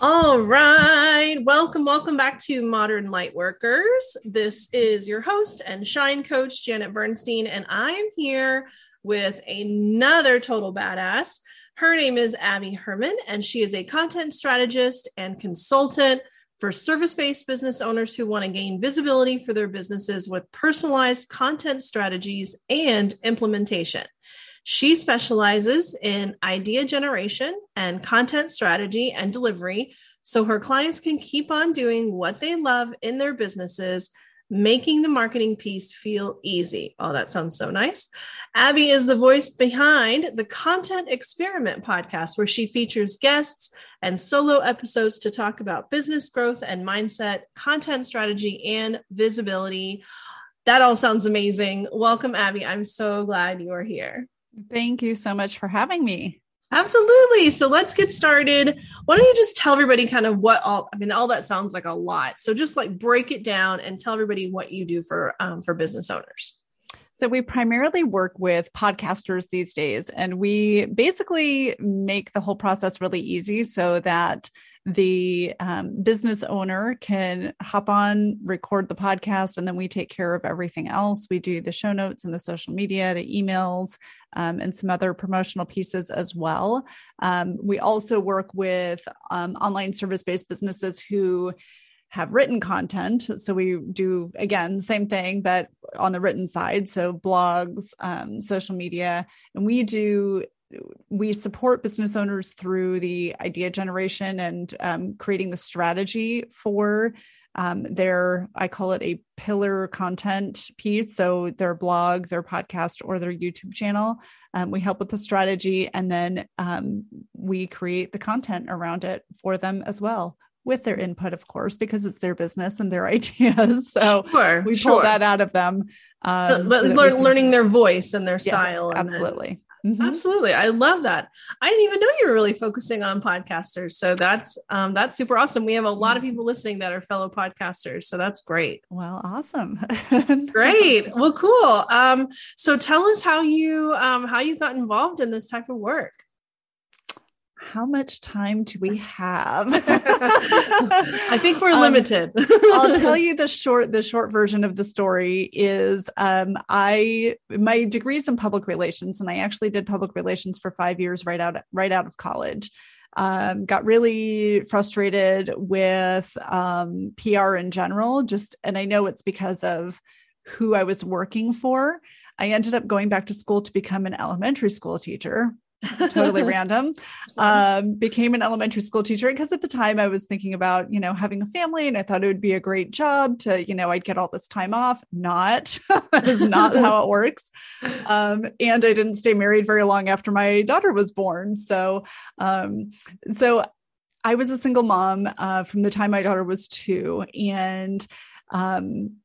All right. Welcome, welcome back to Modern Lightworkers. This is your host and shine coach, Janet Bernstein, and I'm here with another total badass. Her name is Abby Herman, and she is a content strategist and consultant for service based business owners who want to gain visibility for their businesses with personalized content strategies and implementation. She specializes in idea generation and content strategy and delivery so her clients can keep on doing what they love in their businesses, making the marketing piece feel easy. Oh, that sounds so nice. Abby is the voice behind the Content Experiment podcast, where she features guests and solo episodes to talk about business growth and mindset, content strategy, and visibility. That all sounds amazing. Welcome, Abby. I'm so glad you are here. Thank you so much for having me. Absolutely. So let's get started. Why don't you just tell everybody kind of what all, I mean, all that sounds like a lot. So just like break it down and tell everybody what you do for, um, for business owners. So we primarily work with podcasters these days, and we basically make the whole process really easy so that the um, business owner can hop on, record the podcast, and then we take care of everything else. We do the show notes and the social media, the emails, um, and some other promotional pieces as well. Um, we also work with um, online service based businesses who have written content. So we do, again, same thing, but on the written side. So blogs, um, social media, and we do we support business owners through the idea generation and um, creating the strategy for um, their i call it a pillar content piece. So their blog their podcast or their youtube channel um, we help with the strategy and then um, we create the content around it for them as well with their input of course because it's their business and their ideas. So sure, we pull sure. that out of them um, so learn, can... learning their voice and their yes, style absolutely Mm-hmm. Absolutely. I love that. I didn't even know you were really focusing on podcasters. So that's um, that's super awesome. We have a lot of people listening that are fellow podcasters. So that's great. Well, awesome. great. Well, cool. Um, so tell us how you um, how you got involved in this type of work how much time do we have? I think we're um, limited. I'll tell you the short the short version of the story is um, I my degrees in public relations and I actually did public relations for 5 years right out right out of college. Um, got really frustrated with um, PR in general just and I know it's because of who I was working for. I ended up going back to school to become an elementary school teacher totally random. Um, became an elementary school teacher because at the time i was thinking about you know having a family and i thought it would be a great job to you know i'd get all this time off. Not. That is not how it works. Um, and i didn't stay married very long after my daughter was born. So um, so i was a single mom uh, from the time my daughter was two. And um,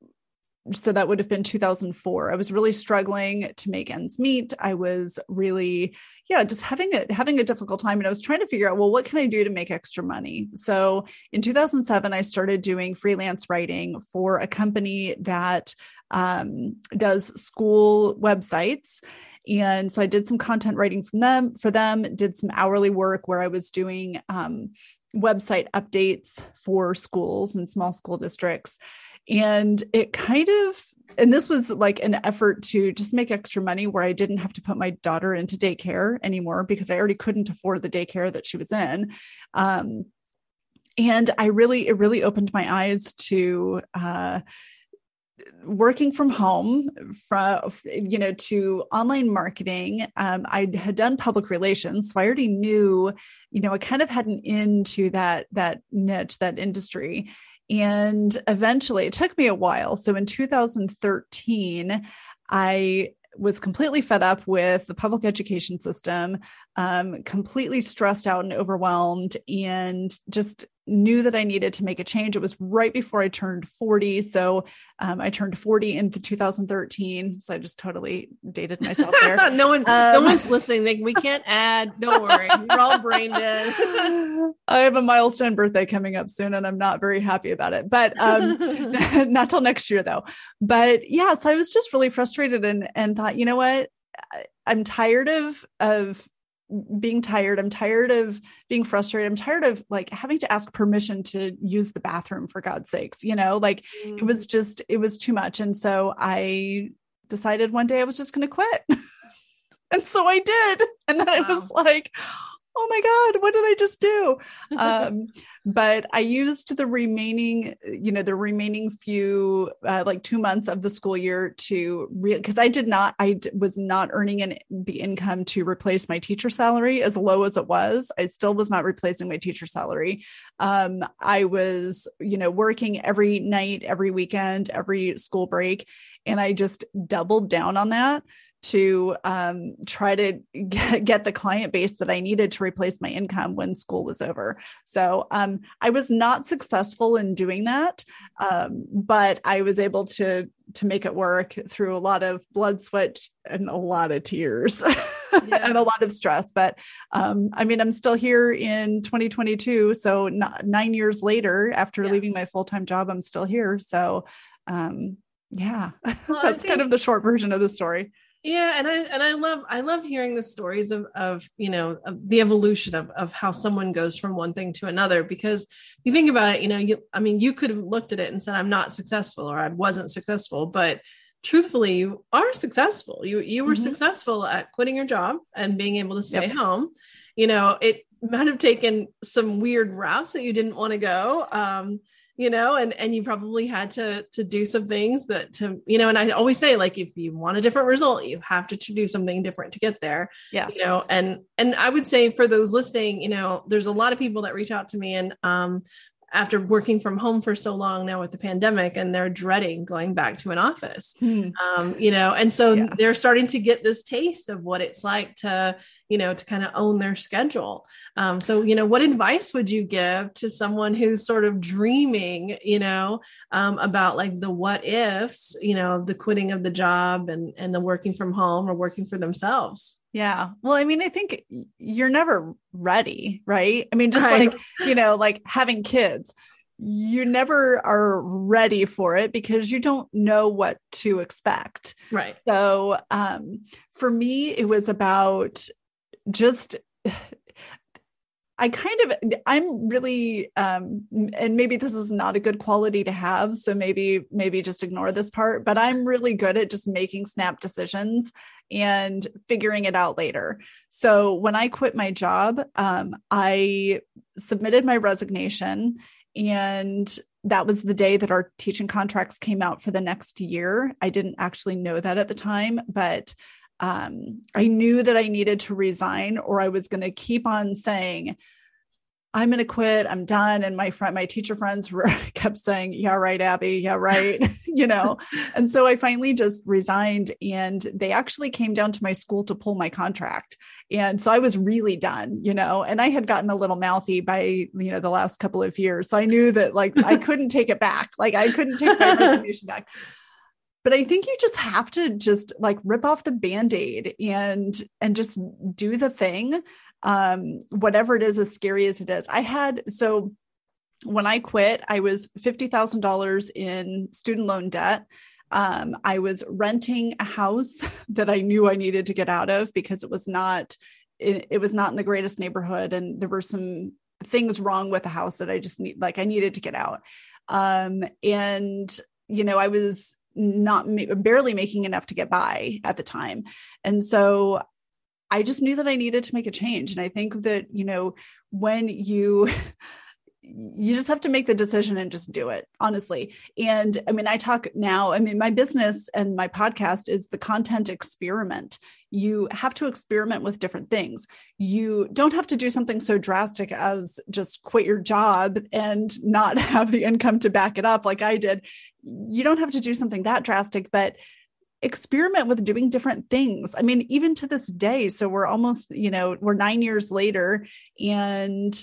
so that would have been 2004 i was really struggling to make ends meet. I was really yeah, just having a having a difficult time. And I was trying to figure out, well, what can I do to make extra money? So in 2007, I started doing freelance writing for a company that um, does school websites. And so I did some content writing from them for them, did some hourly work where I was doing um, website updates for schools and small school districts. And it kind of and this was like an effort to just make extra money where I didn't have to put my daughter into daycare anymore because I already couldn't afford the daycare that she was in. Um, and I really, it really opened my eyes to uh, working from home, from you know, to online marketing. Um, I had done public relations, so I already knew, you know, I kind of had an into that that niche, that industry and eventually, it took me a while. So in 2013, I was completely fed up with the public education system, um, completely stressed out and overwhelmed, and just knew that I needed to make a change. It was right before I turned 40. So um, I turned 40 in 2013. So I just totally dated myself there. no one, um, no one's listening. They, we can't add. Don't worry. We're all brain dead. I have a milestone birthday coming up soon and I'm not very happy about it, but um, not till next year though. But yeah, so I was just really frustrated and, and thought, you know what? I'm tired of, of being tired. I'm tired of being frustrated. I'm tired of like having to ask permission to use the bathroom for God's sakes, you know, like mm. it was just, it was too much. And so I decided one day I was just going to quit. and so I did. And then wow. I was like, oh my god what did i just do? Um, but i used the remaining you know the remaining few uh, like two months of the school year to because i did not I d- was not earning an, the income to replace my teacher salary as low as it was i still was not replacing my teacher salary. Um, i was you know working every night every weekend every school break and i just doubled down on that to um, try to get, get, the client base that I needed to replace my income when school was over. So um, I was not successful in doing that, um, but I was able to to make it work through a lot of blood, sweat, and a lot of tears yeah. and a lot of stress. But um, I mean, I'm still here in 2022, so nine years later, after yeah. leaving my full time job, I'm still here. So um, yeah, well, that's think- kind of the short version of the story yeah and i and i love i love hearing the stories of of you know of the evolution of of how someone goes from one thing to another because you think about it you know you i mean you could have looked at it and said i'm not successful or i wasn't successful but truthfully you are successful you you were mm-hmm. successful at quitting your job and being able to stay yep. home you know it might have taken some weird routes that you didn't want to go um you know and and you probably had to to do some things that to you know and i always say like if you want a different result you have to, to do something different to get there yeah you know and and i would say for those listening you know there's a lot of people that reach out to me and um after working from home for so long now with the pandemic and they're dreading going back to an office hmm. um, you know and so yeah. they're starting to get this taste of what it's like to you know to kind of own their schedule um, so you know what advice would you give to someone who's sort of dreaming you know um, about like the what ifs you know the quitting of the job and and the working from home or working for themselves yeah. Well, I mean, I think you're never ready, right? I mean, just right. like, you know, like having kids, you never are ready for it because you don't know what to expect. Right. So, um, for me, it was about just I kind of I'm really um and maybe this is not a good quality to have so maybe maybe just ignore this part but I'm really good at just making snap decisions and figuring it out later. So when I quit my job um I submitted my resignation and that was the day that our teaching contracts came out for the next year. I didn't actually know that at the time but um, I knew that I needed to resign or I was going to keep on saying, I'm going to quit. I'm done. And my friend, my teacher friends were, kept saying, yeah, right, Abby. Yeah, right. you know? And so I finally just resigned and they actually came down to my school to pull my contract. And so I was really done, you know, and I had gotten a little mouthy by, you know, the last couple of years. So I knew that like I couldn't take it back. Like I couldn't take my resignation back but i think you just have to just like rip off the band-aid and and just do the thing um whatever it is as scary as it is. I had so when i quit i was $50000 in student loan debt. Um, i was renting a house that i knew i needed to get out of because it was not it, it was not in the greatest neighborhood and there were some things wrong with the house that i just need like i needed to get out. Um and you know i was not barely making enough to get by at the time. And so I just knew that I needed to make a change. And I think that, you know, when you, you just have to make the decision and just do it honestly and i mean i talk now i mean my business and my podcast is the content experiment you have to experiment with different things you don't have to do something so drastic as just quit your job and not have the income to back it up like i did you don't have to do something that drastic, but experiment with doing different things. I mean, even to this day, so we're almost, you know, we're nine years later, and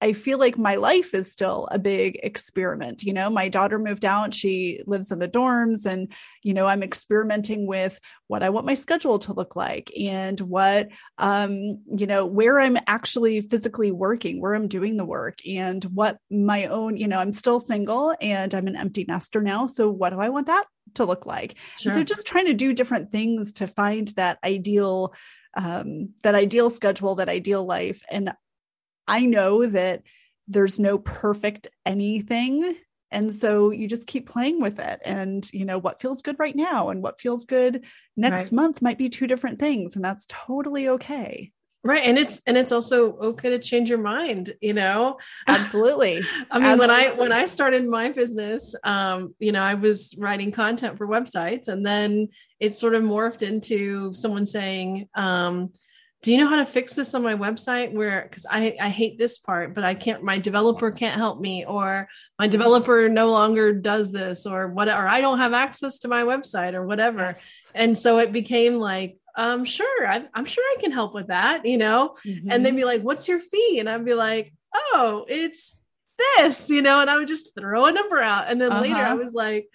I feel like my life is still a big experiment. You know, my daughter moved out, she lives in the dorms, and, you know, I'm experimenting with what I want my schedule to look like and what, um, you know, where I'm actually physically working, where I'm doing the work, and what my own, you know, I'm still single and I'm an empty nester now. So, what do I want that to look like? Sure. so, just trying to do different things to find that ideal um, that ideal schedule, that ideal life. And I know that there's no perfect anything. And so you just keep playing with it. And, you know, what feels good right now and what feels good next right. month might be two different things. And that's totally okay right and it's and it's also okay to change your mind you know absolutely i mean absolutely. when i when i started my business um you know i was writing content for websites and then it sort of morphed into someone saying um do you know how to fix this on my website where because I, I hate this part but i can't my developer can't help me or my developer no longer does this or what or i don't have access to my website or whatever. Yes. and so it became like um sure I, am sure i can help with that you know? Mm-hmm. and they'd be like what's your fee? And i'd be like oh it's this you know? And i would just throw a number out. And then uh-huh. later i was like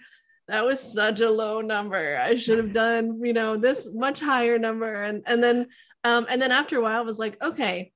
that was such a low number. I should have done you know this much higher number. And and then um and then after a while i was like okay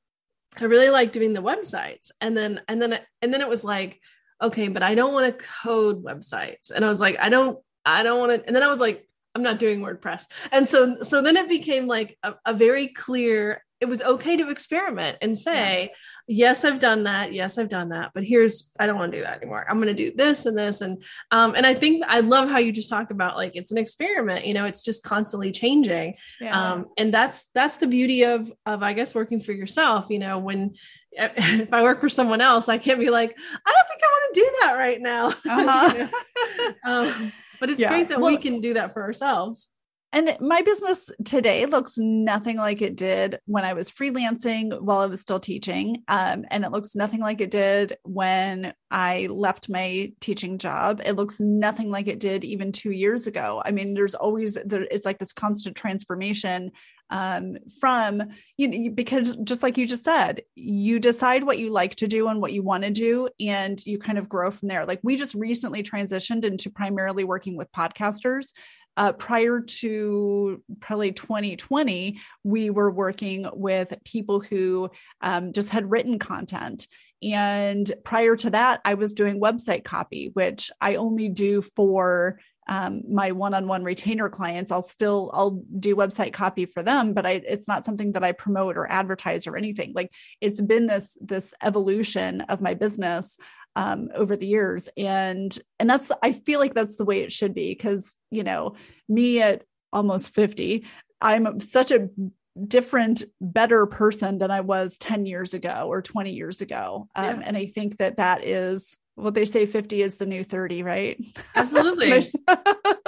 i really like doing the websites and then and then and then it was like okay but i don't want to code websites and i was like i don't i don't want to and then i was like I'm not doing WordPress. And so so then it became like a, a very clear it was okay to experiment and say, yeah. yes, I've done that. Yes, I've done that. But here's, I don't want to do that anymore. I'm going to do this and this. And, um, and I think I love how you just talk about like, it's an experiment, you know, it's just constantly changing. Yeah. Um, and that's, that's the beauty of, of, I guess, working for yourself, you know, when, if I work for someone else, I can't be like, I don't think I want to do that right now. Uh-huh. you know? um, but it's yeah. great that well, we can do that for ourselves. And my business today looks nothing like it did when I was freelancing while I was still teaching. Um, and it looks nothing like it did when I left my teaching job. It looks nothing like it did even two years ago. I mean, there's always, there, it's like this constant transformation um, from you know, because just like you just said, you decide what you like to do and what you want to do, and you kind of grow from there. Like we just recently transitioned into primarily working with podcasters. Uh, prior to probably 2020, we were working with people who um, just had written content. And prior to that, I was doing website copy, which I only do for um, my one-on-one retainer clients i'll still i'll do website copy for them but I, it's not something that i promote or advertise or anything like it's been this this evolution of my business um, over the years. And and that's i feel like that's the way it should be because you know me at almost 50 i'm such a different better person than i was 10 years ago or 20 years ago. Um, yeah. and i think that that is what they say 50 is the new 30 right? Absolutely.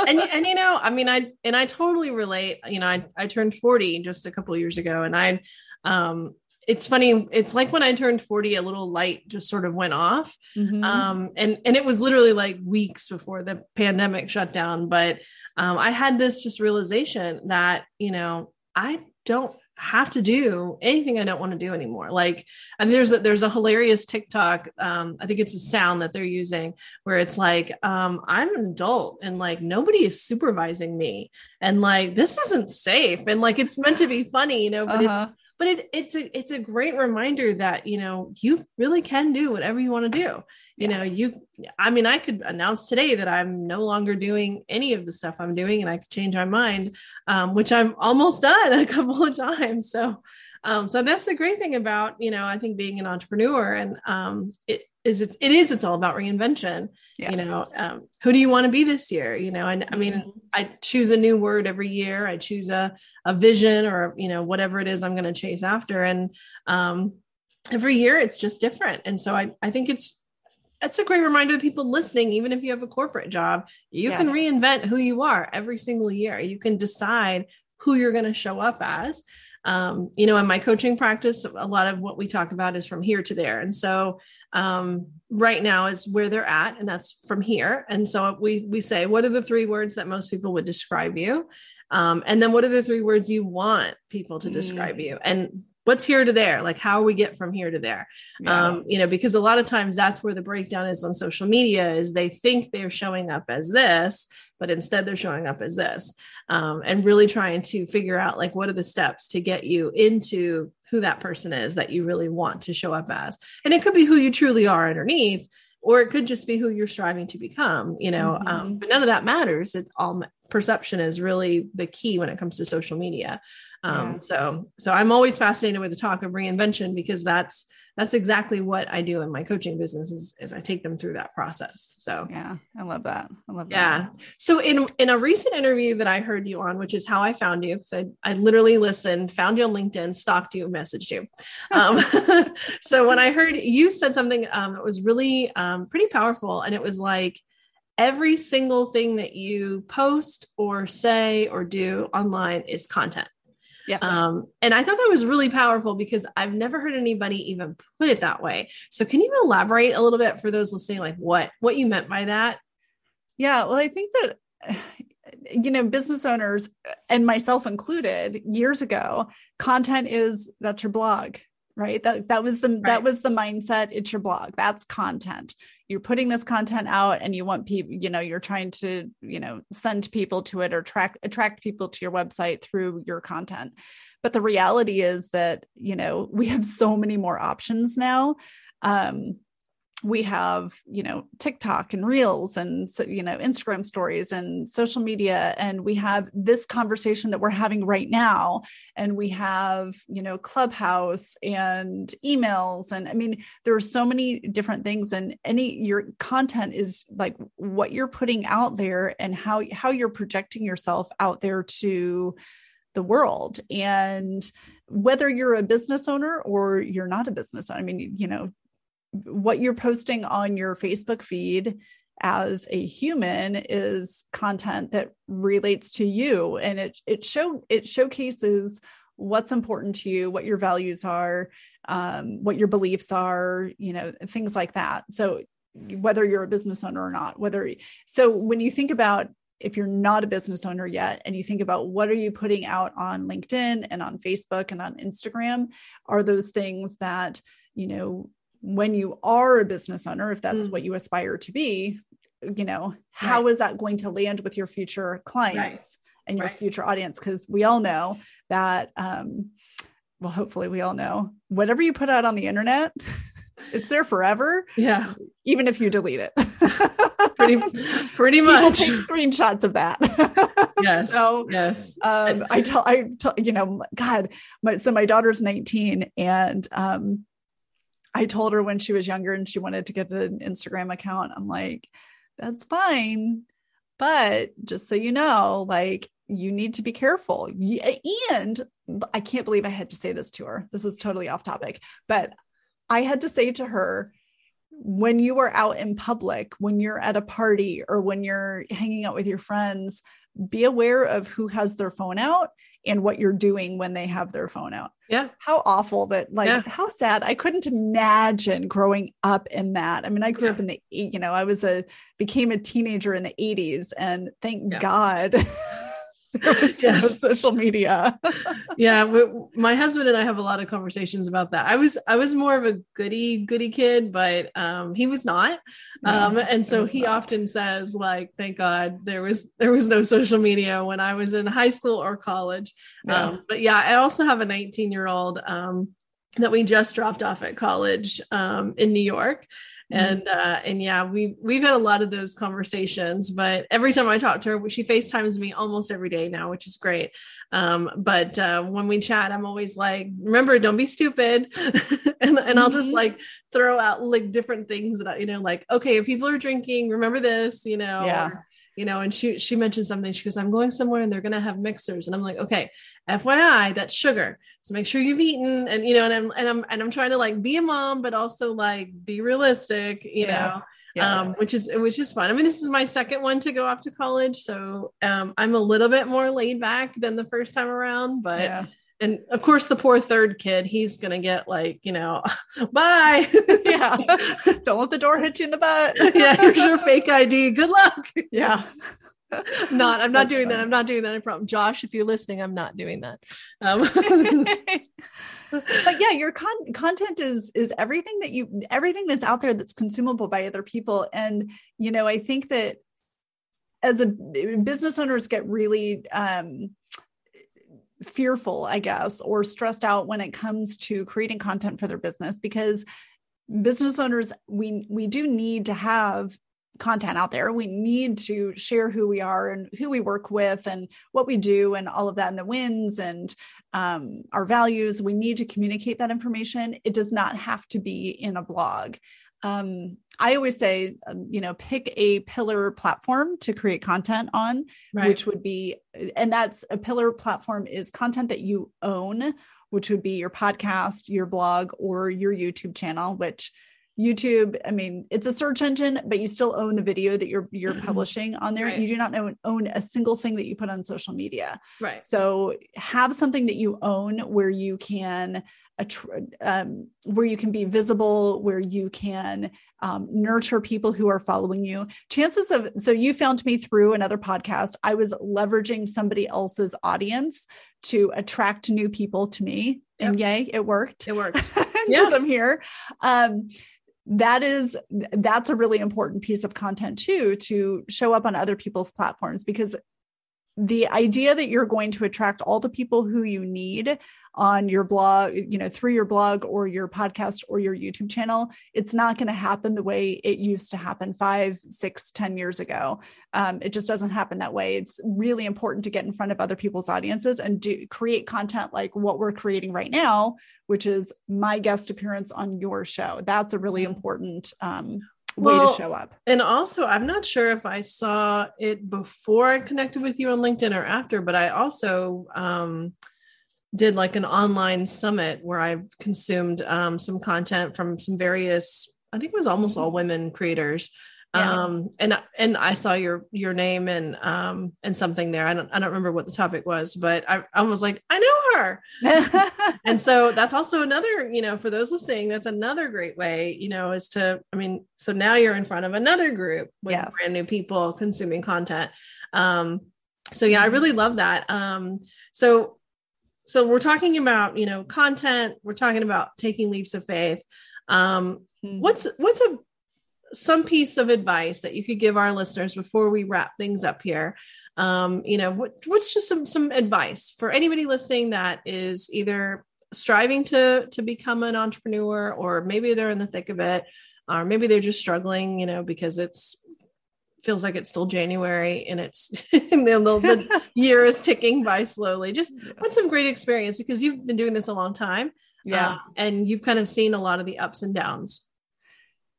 And and you know i mean i and i totally relate. You know i i turned 40 just a couple years ago and i um it's funny it's like when i turned 40 a little light just sort of went off mm-hmm. um and and it was literally like weeks before the pandemic shut down but um i had this just realization that you know i don't have to do anything I don't want to do anymore. Like, I mean, there's a, there's a hilarious TikTok. Um, I think it's a sound that they're using where it's like, um, I'm an adult and like nobody is supervising me, and like this isn't safe, and like it's meant to be funny, you know, but uh-huh. it's but it, it's a it's a great reminder that you know you really can do whatever you want to do. You know you i mean i could announce today that i'm no longer doing any of the stuff i'm doing and i could change my mind um, which i've almost done a couple of times. So um, so that's the great thing about you know i think being an entrepreneur and um, it is it, it is it's all about reinvention yes. you know um, who do you want to be this year? You know and i mean mm-hmm. i choose a new word every year. I choose a, a vision or you know whatever it is i'm going to chase after. And um, every year it's just different. And so i i think it's it's a great reminder to people listening even if you have a corporate job you yes. can reinvent who you are every single year. You can decide who you're going to show up as. Um, you know in my coaching practice a lot of what we talk about is from here to there. And so um, right now is where they're at, and that's from here. And so we we say, what are the three words that most people would describe you? Um, and then what are the three words you want people to describe mm. you? And what's here to there like how we get from here to there yeah. um, you know because a lot of times that's where the breakdown is on social media is they think they're showing up as this but instead they're showing up as this um, and really trying to figure out like what are the steps to get you into who that person is that you really want to show up as and it could be who you truly are underneath or it could just be who you're striving to become you know um, mm-hmm. um, but none of that matters it all perception is really the key when it comes to social media. Um, yeah. So, so I'm always fascinated with the talk of reinvention because that's that's exactly what I do in my coaching business is, is I take them through that process. So yeah, I love that. I love that. Yeah. So in in a recent interview that I heard you on, which is how I found you, because I, I literally listened, found you on LinkedIn, stalked you, messaged you. Um, so when I heard you said something um, that was really um, pretty powerful, and it was like every single thing that you post or say or do online is content. Yeah. Um, and I thought that was really powerful because I've never heard anybody even put it that way. So can you elaborate a little bit for those listening, like what what you meant by that? Yeah, well, I think that you know, business owners and myself included, years ago, content is that's your blog, right? That that was the right. that was the mindset. It's your blog. That's content you're putting this content out and you want people you know you're trying to you know send people to it or attract attract people to your website through your content but the reality is that you know we have so many more options now um, we have you know tiktok and reels and you know instagram stories and social media and we have this conversation that we're having right now and we have you know clubhouse and emails and i mean there are so many different things and any your content is like what you're putting out there and how how you're projecting yourself out there to the world. And whether you're a business owner or you're not a business owner, I mean, you know, what you're posting on your Facebook feed as a human is content that relates to you. And it it show it showcases what's important to you what your values are um, what your beliefs are you know things like that. So whether you're a business owner or not whether so when you think about if you're not a business owner yet and you think about what are you putting out on linkedin and on facebook and on instagram are those things that you know when you are a business owner, if that's mm. what you aspire to be, you know, how right. is that going to land with your future clients right. and your right. future audience? Because we all know that, um, well, hopefully we all know whatever you put out on the internet, it's there forever. Yeah. Even if you delete it. pretty, pretty much. take screenshots of that. yes. So, yes. Um, I tell, I tell, you know, God, my, so my daughter's 19 and, um, I told her when she was younger and she wanted to get an Instagram account, I'm like, that's fine. But just so you know, like, you need to be careful. And I can't believe I had to say this to her. This is totally off topic, but I had to say to her, when you are out in public, when you're at a party or when you're hanging out with your friends, be aware of who has their phone out and what you're doing when they have their phone out. Yeah. How awful that, like, yeah. how sad. I couldn't imagine growing up in that. I mean, I grew yeah. up in the, you know, I was a, became a teenager in the 80s and thank yeah. God. yes. social media. yeah, we, my husband and I have a lot of conversations about that. I was I was more of a goody goody kid, but um, he was not, um, and so he not. often says like, "Thank God there was there was no social media when I was in high school or college." Yeah. Um, but yeah, I also have a 19 year old um, that we just dropped off at college um, in New York. And uh and yeah we we've had a lot of those conversations but every time i talk to her she facetimes me almost every day now which is great. Um but uh when we chat i'm always like remember don't be stupid. And, and i'll just mm-hmm. like throw out like different things that you know like okay if people are drinking remember this you know yeah. or, you know, and she she mentioned something. She goes, "I'm going somewhere and they're gonna have mixers," and I'm like, "Okay, FYI, that's sugar. So make sure you've eaten." And you know, and I'm and I'm and I'm trying to like be a mom, but also like be realistic, you yeah. know. Yes. Um, which is which is fun. I mean, this is my second one to go off to college, so um, I'm a little bit more laid back than the first time around, but yeah and of course the poor third kid he's gonna get like you know bye. Yeah. Don't let the door hit you in the butt. Yeah here's your fake id good luck. Yeah. Not i'm not That's doing funny. that i'm not doing that i promise. Josh if you're listening i'm not doing that. Um. but yeah your con- content is is everything that you everything that's out there that's consumable by other people. And you know i think that as a business owners get really um fearful, I guess, or stressed out when it comes to creating content for their business because business owners we we do need to have content out there. We need to share who we are and who we work with and what we do and all of that and the wins and um, our values. We need to communicate that information. It does not have to be in a blog. Um, I always say, um, you know, pick a pillar platform to create content on, right. which would be, and that's a pillar platform is content that you own, which would be your podcast, your blog, or your YouTube channel, which YouTube, I mean, it's a search engine, but you still own the video that you're you're publishing on there. Right. You do not own, own a single thing that you put on social media. Right. So have something that you own where you can um, where you can be visible, where you can um, nurture people who are following you. Chances of so you found me through another podcast. I was leveraging somebody else's audience to attract new people to me, yep. and yay, it worked. It worked. yeah, I'm here. Um, that is that's a really important piece of content too to show up on other people's platforms because the idea that you're going to attract all the people who you need on your blog, you know, through your blog or your podcast or your YouTube channel, it's not going to happen the way it used to happen five, six, ten years ago. Um, it just doesn't happen that way. It's really important to get in front of other people's audiences and do create content like what we're creating right now, which is my guest appearance on your show. That's a really mm-hmm. important um, way well, to show up. And also, I'm not sure if I saw it before I connected with you on LinkedIn or after, but I also um, did like an online summit where I consumed um, some content from some various, I think it was almost all women creators. Yeah. Um, and and I saw your your name and um and something there. I don't I don't remember what the topic was, but I, I was like, I know her. and so that's also another, you know, for those listening, that's another great way, you know, is to I mean, so now you're in front of another group with yes. brand new people consuming content. Um, so yeah, I really love that. Um, so so we're talking about you know content we're talking about taking leaps of faith um, mm-hmm. what's what's a some piece of advice that you could give our listeners before we wrap things up here um, you know what, what's just some some advice for anybody listening that is either striving to to become an entrepreneur or maybe they're in the thick of it or maybe they're just struggling you know because it's feels like it's still January and it's and the, the year is ticking by slowly. Just what's some great experience because you've been doing this a long time. Yeah. Uh, and you've kind of seen a lot of the ups and downs.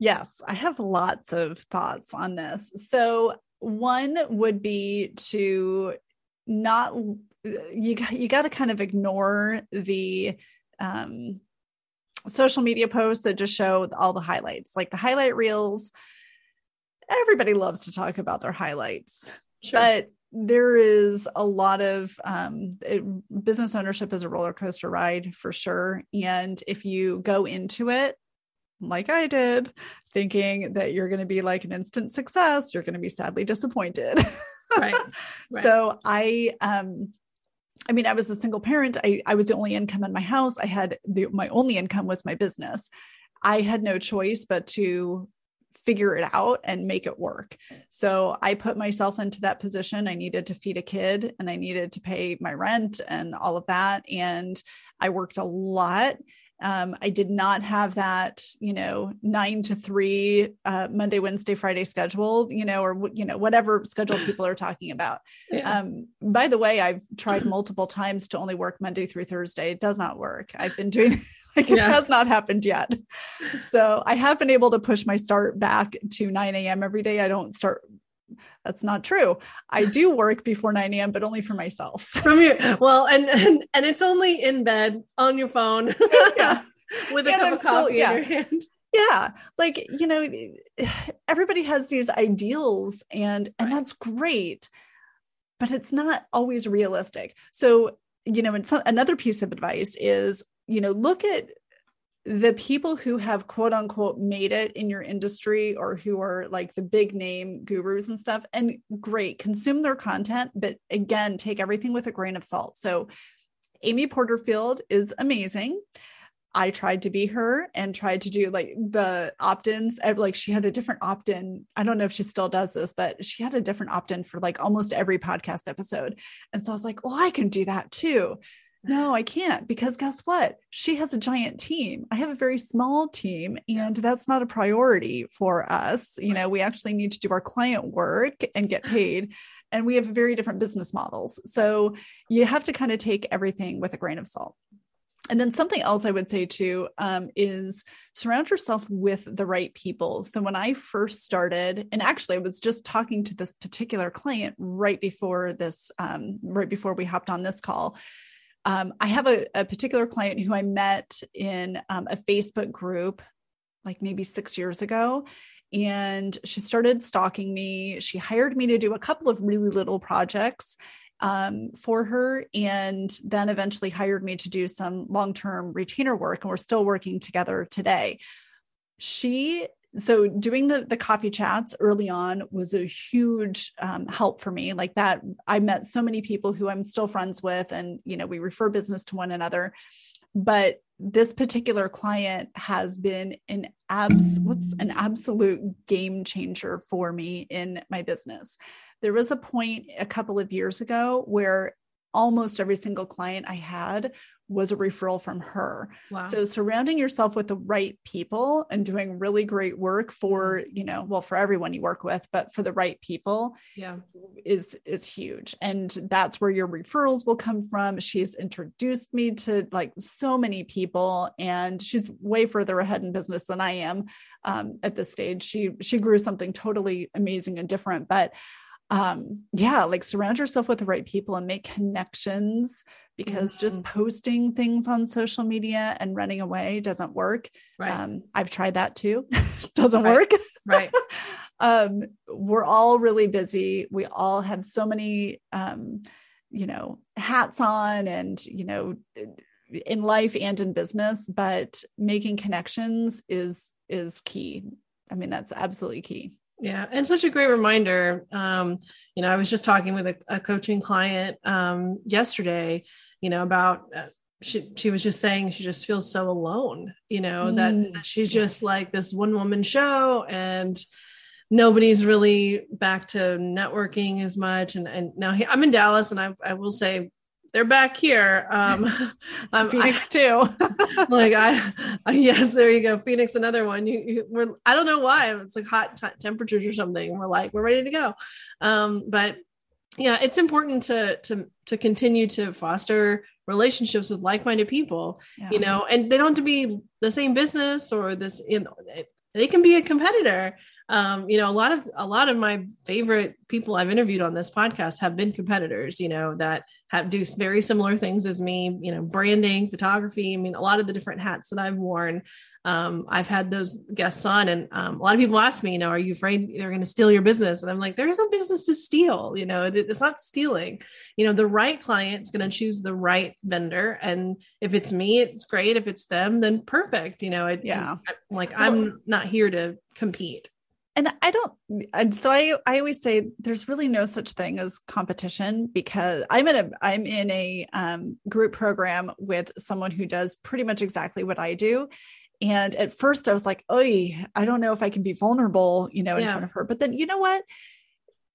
Yes, I have lots of thoughts on this. So, one would be to not you you got to kind of ignore the um social media posts that just show all the highlights, like the highlight reels everybody loves to talk about their highlights, sure. but there is a lot of um, it, business ownership is a roller coaster ride for sure. And if you go into it like I did, thinking that you're going to be like an instant success, you're going to be sadly disappointed. right. right. So I, um, I mean, I was a single parent. I, I was the only income in my house. I had the, my only income was my business. I had no choice but to figure it out and make it work. So I put myself into that position. I needed to feed a kid and I needed to pay my rent and all of that. And I worked a lot. Um, I did not have that, you know, nine to three uh, Monday, Wednesday, Friday schedule, you know, or you know whatever schedule people are talking about. Yeah. Um, by the way, I've tried multiple times to only work Monday through Thursday. It does not work. I've been doing like it has not happened yet. So I have been able to push my start back to 9 a.m. every day. I don't start. That's not true. I do work before 9 a.m., but only for myself. From you, well, and and, and it's only in bed on your phone. yeah. With a cup I'm of coffee still, yeah. in your hand. Yeah. Like, you know, everybody has these ideals and and that's great, but it's not always realistic. So you know, and some, another piece of advice is you know, look at the people who have quote unquote made it in your industry or who are like the big name gurus and stuff and great consume their content but again take everything with a grain of salt. So amy porterfield is amazing. I tried to be her and tried to do like the opt-ins like she had a different opt-in. I don't know if she still does this but she had a different opt-in for like almost every podcast episode. And so i was like well i can do that too no, I can't because guess what? She has a giant team. I have a very small team, and that's not a priority for us. You know, we actually need to do our client work and get paid. And we have very different business models. So you have to kind of take everything with a grain of salt. And then something else I would say too um, is surround yourself with the right people. So when I first started, and actually I was just talking to this particular client right before this, um, right before we hopped on this call. Um, I have a, a, particular client who I met in um, a Facebook group like maybe six years ago. And she started stalking me. She hired me to do a couple of really little projects um, for her and then eventually hired me to do some long term retainer work. And we're still working together today. She so doing the the coffee chats early on was a huge um, help for me like that i met so many people who i'm still friends with and you know we refer business to one another. But this particular client has been an abs whoops an absolute game changer for me in my business. There was a point a couple of years ago where almost every single client I had was a referral from her. Wow. So surrounding yourself with the right people and doing really great work for, mm-hmm. you know, well for everyone you work with, but for the right people yeah is is huge. And that's where your referrals will come from. She's introduced me to like so many people and she's way further ahead in business than I am um, at this stage. She she grew something totally amazing and different, but um yeah like surround yourself with the right people and make connections because mm-hmm. just posting things on social media and running away doesn't work. Right. um i've tried that too. Doesn't right. work. Right. Um we're all really busy. We all have so many um you know hats on and you know in life and in business but making connections is is key. I mean that's absolutely key yeah, and such a great reminder. Um, you know, I was just talking with a, a coaching client um, yesterday. You know, about uh, she she was just saying she just feels so alone. You know mm. that, that she's just like this one woman show, and nobody's really back to networking as much. And and now he, I'm in Dallas, and I I will say they're back here. Um, I'm, Phoenix too. like I, I, yes, there you go. Phoenix, another one. You, you we're, I don't know why it's like hot t- temperatures or something. We're like, we're ready to go. Um, but yeah, it's important to, to, to continue to foster relationships with like-minded people, yeah. you know, and they don't have to be the same business or this, you know, they can be a competitor um, you know, a lot of a lot of my favorite people I've interviewed on this podcast have been competitors, you know, that have do very similar things as me, you know, branding, photography. I mean, a lot of the different hats that I've worn. Um, I've had those guests on, and um, a lot of people ask me, you know, are you afraid they're going to steal your business? And I'm like, there's no business to steal. You know, it, it's not stealing. You know, the right client's going to choose the right vendor, and if it's me, it's great. If it's them, then perfect. You know, it, yeah. like I'm not here to compete and I don't and so I I always say there's really no such thing as competition because I'm in a I'm in a um, group program with someone who does pretty much exactly what I do. And at first I was like, oh, I don't know if I can be vulnerable, you know, in yeah. front of her. But then you know what?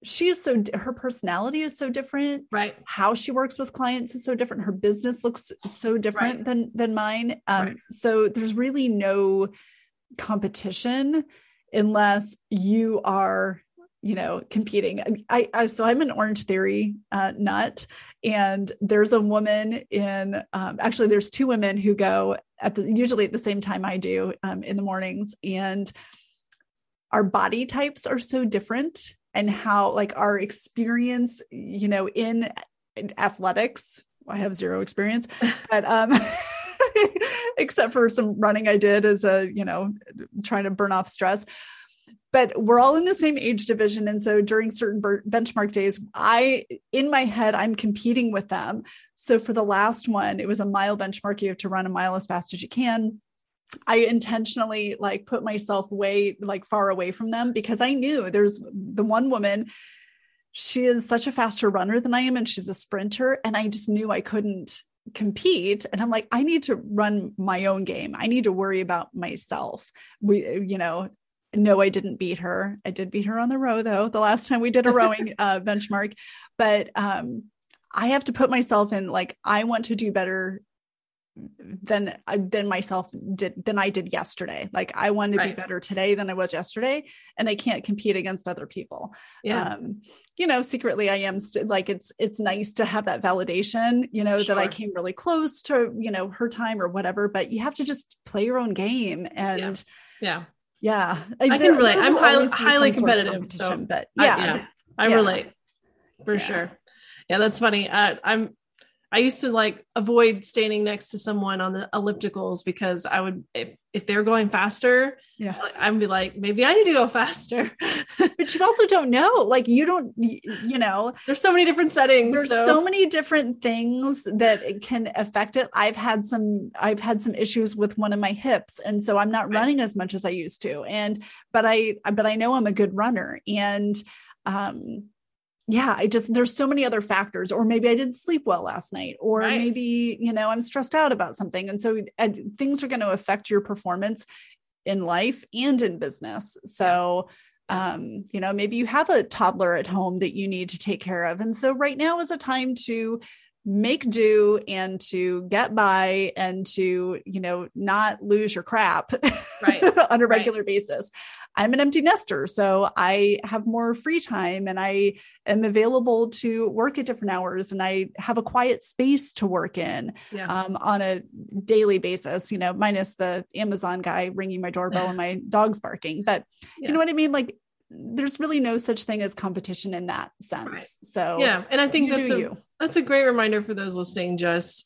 She is so her personality is so different. Right. How she works with clients is so different. Her business looks so different right. than than mine. Um, right. so there's really no competition unless you are you know competing. I, I so i'm an Orangetheory uh, nut and there's a woman in um, actually there's two women who go at the usually at the same time i do um, in the mornings and our body types are so different and how like our experience you know in, in athletics i have zero experience but um except for some running I did as a, you know, trying to burn off stress. But we're all in the same age division. And so during certain benchmark days, I, in my head, I'm competing with them. So for the last one, it was a mile benchmark. You have to run a mile as fast as you can. I intentionally like put myself way like far away from them because I knew there's the one woman she is such a faster runner than I am and she's a sprinter and I just knew I couldn't compete and i'm like i need to run my own game. I need to worry about myself. We you know no i didn't beat her. I did beat her on the row though the last time we did a rowing uh, benchmark. But um I have to put myself in like I want to do better than uh, than myself did than I did yesterday. Like I want to right. be better today than I was yesterday, and I can't compete against other people. Yeah. Um, you know, secretly I am st- like it's it's nice to have that validation. You know sure. that I came really close to you know her time or whatever, but you have to just play your own game and yeah. Yeah, yeah. I can relate. I'm highly, highly competitive, so but yeah, I, yeah, I yeah. relate for sure. Yeah, that's funny. Uh, I'm I used to like avoid standing next to someone on the ellipticals because I would if, if they're going faster, yeah, I'd be like, maybe I need to go faster. but you also don't know. Like you don't, you know, there's so many different settings. There's so. so many different things that can affect it. I've had some, I've had some issues with one of my hips, and so I'm not running as much as I used to. And but I, but I know I'm a good runner, and um yeah, I just, there's so many other factors. Or maybe I didn't sleep well last night, or right. maybe, you know, I'm stressed out about something. And so and things are going to affect your performance in life and in business. So, um, you know, maybe you have a toddler at home that you need to take care of. And so right now is a time to make do and to get by and to you know not lose your crap right. on a regular right. basis i'm an empty nester so i have more free time and i am available to work at different hours and i have a quiet space to work in yeah. um, on a daily basis you know minus the amazon guy ringing my doorbell and my dog's barking but yeah. you know what i mean like there's really no such thing as competition in that sense. Right. So yeah, and I think that's a you. That's a great reminder for those listening. Just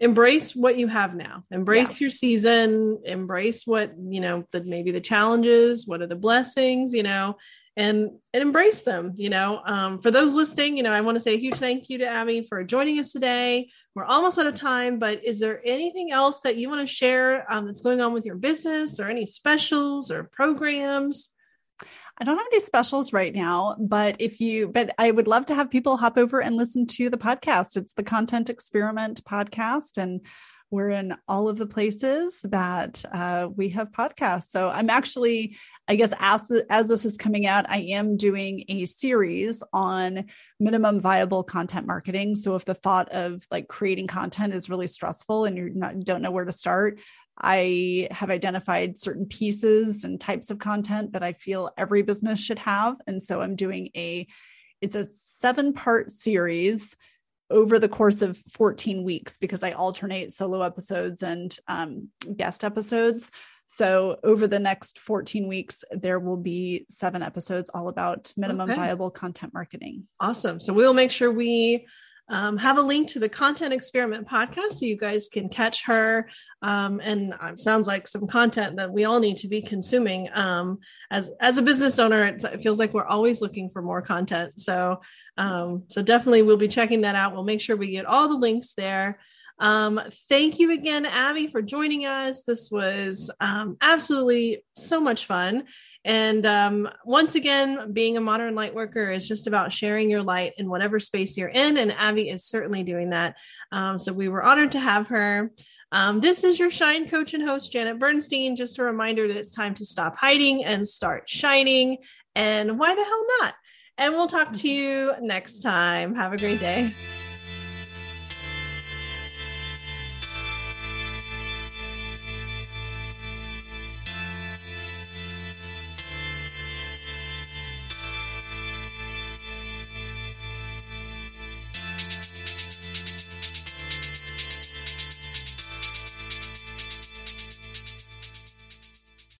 embrace what you have now. Embrace yeah. your season. Embrace what you know. The maybe the challenges. What are the blessings? You know. And, and embrace them, you know. Um, for those listening, you know, I want to say a huge thank you to Abby for joining us today. We're almost out of time, but is there anything else that you want to share um, that's going on with your business or any specials or programs? I don't have any specials right now, but if you, but I would love to have people hop over and listen to the podcast. It's the Content Experiment podcast, and we're in all of the places that uh, we have podcasts. So I'm actually, I guess, as as this is coming out, I am doing a series on minimum viable content marketing. So if the thought of like creating content is really stressful and you don't know where to start, I have identified certain pieces and types of content that I feel every business should have. And so I'm doing a, it's a seven part series over the course of 14 weeks because I alternate solo episodes and um, guest episodes. So over the next 14 weeks, there will be seven episodes all about minimum okay. viable content marketing. Awesome. So we'll make sure we um, have a link to the content experiment podcast so you guys can catch her. Um, and uh, sounds like some content that we all need to be consuming. Um, as as a business owner it feels like we're always looking for more content. So um, so definitely we'll be checking that out. We'll make sure we get all the links there. Um, thank you again abby for joining us. This was um, absolutely so much fun and um, once again, being a modern light worker is just about sharing your light in whatever space you're in. And Abby is certainly doing that. Um, so we were honored to have her. Um, this is your shine coach and host, Janet Bernstein. Just a reminder that it's time to stop hiding and start shining. And why the hell not? And we'll talk to you next time. Have a great day.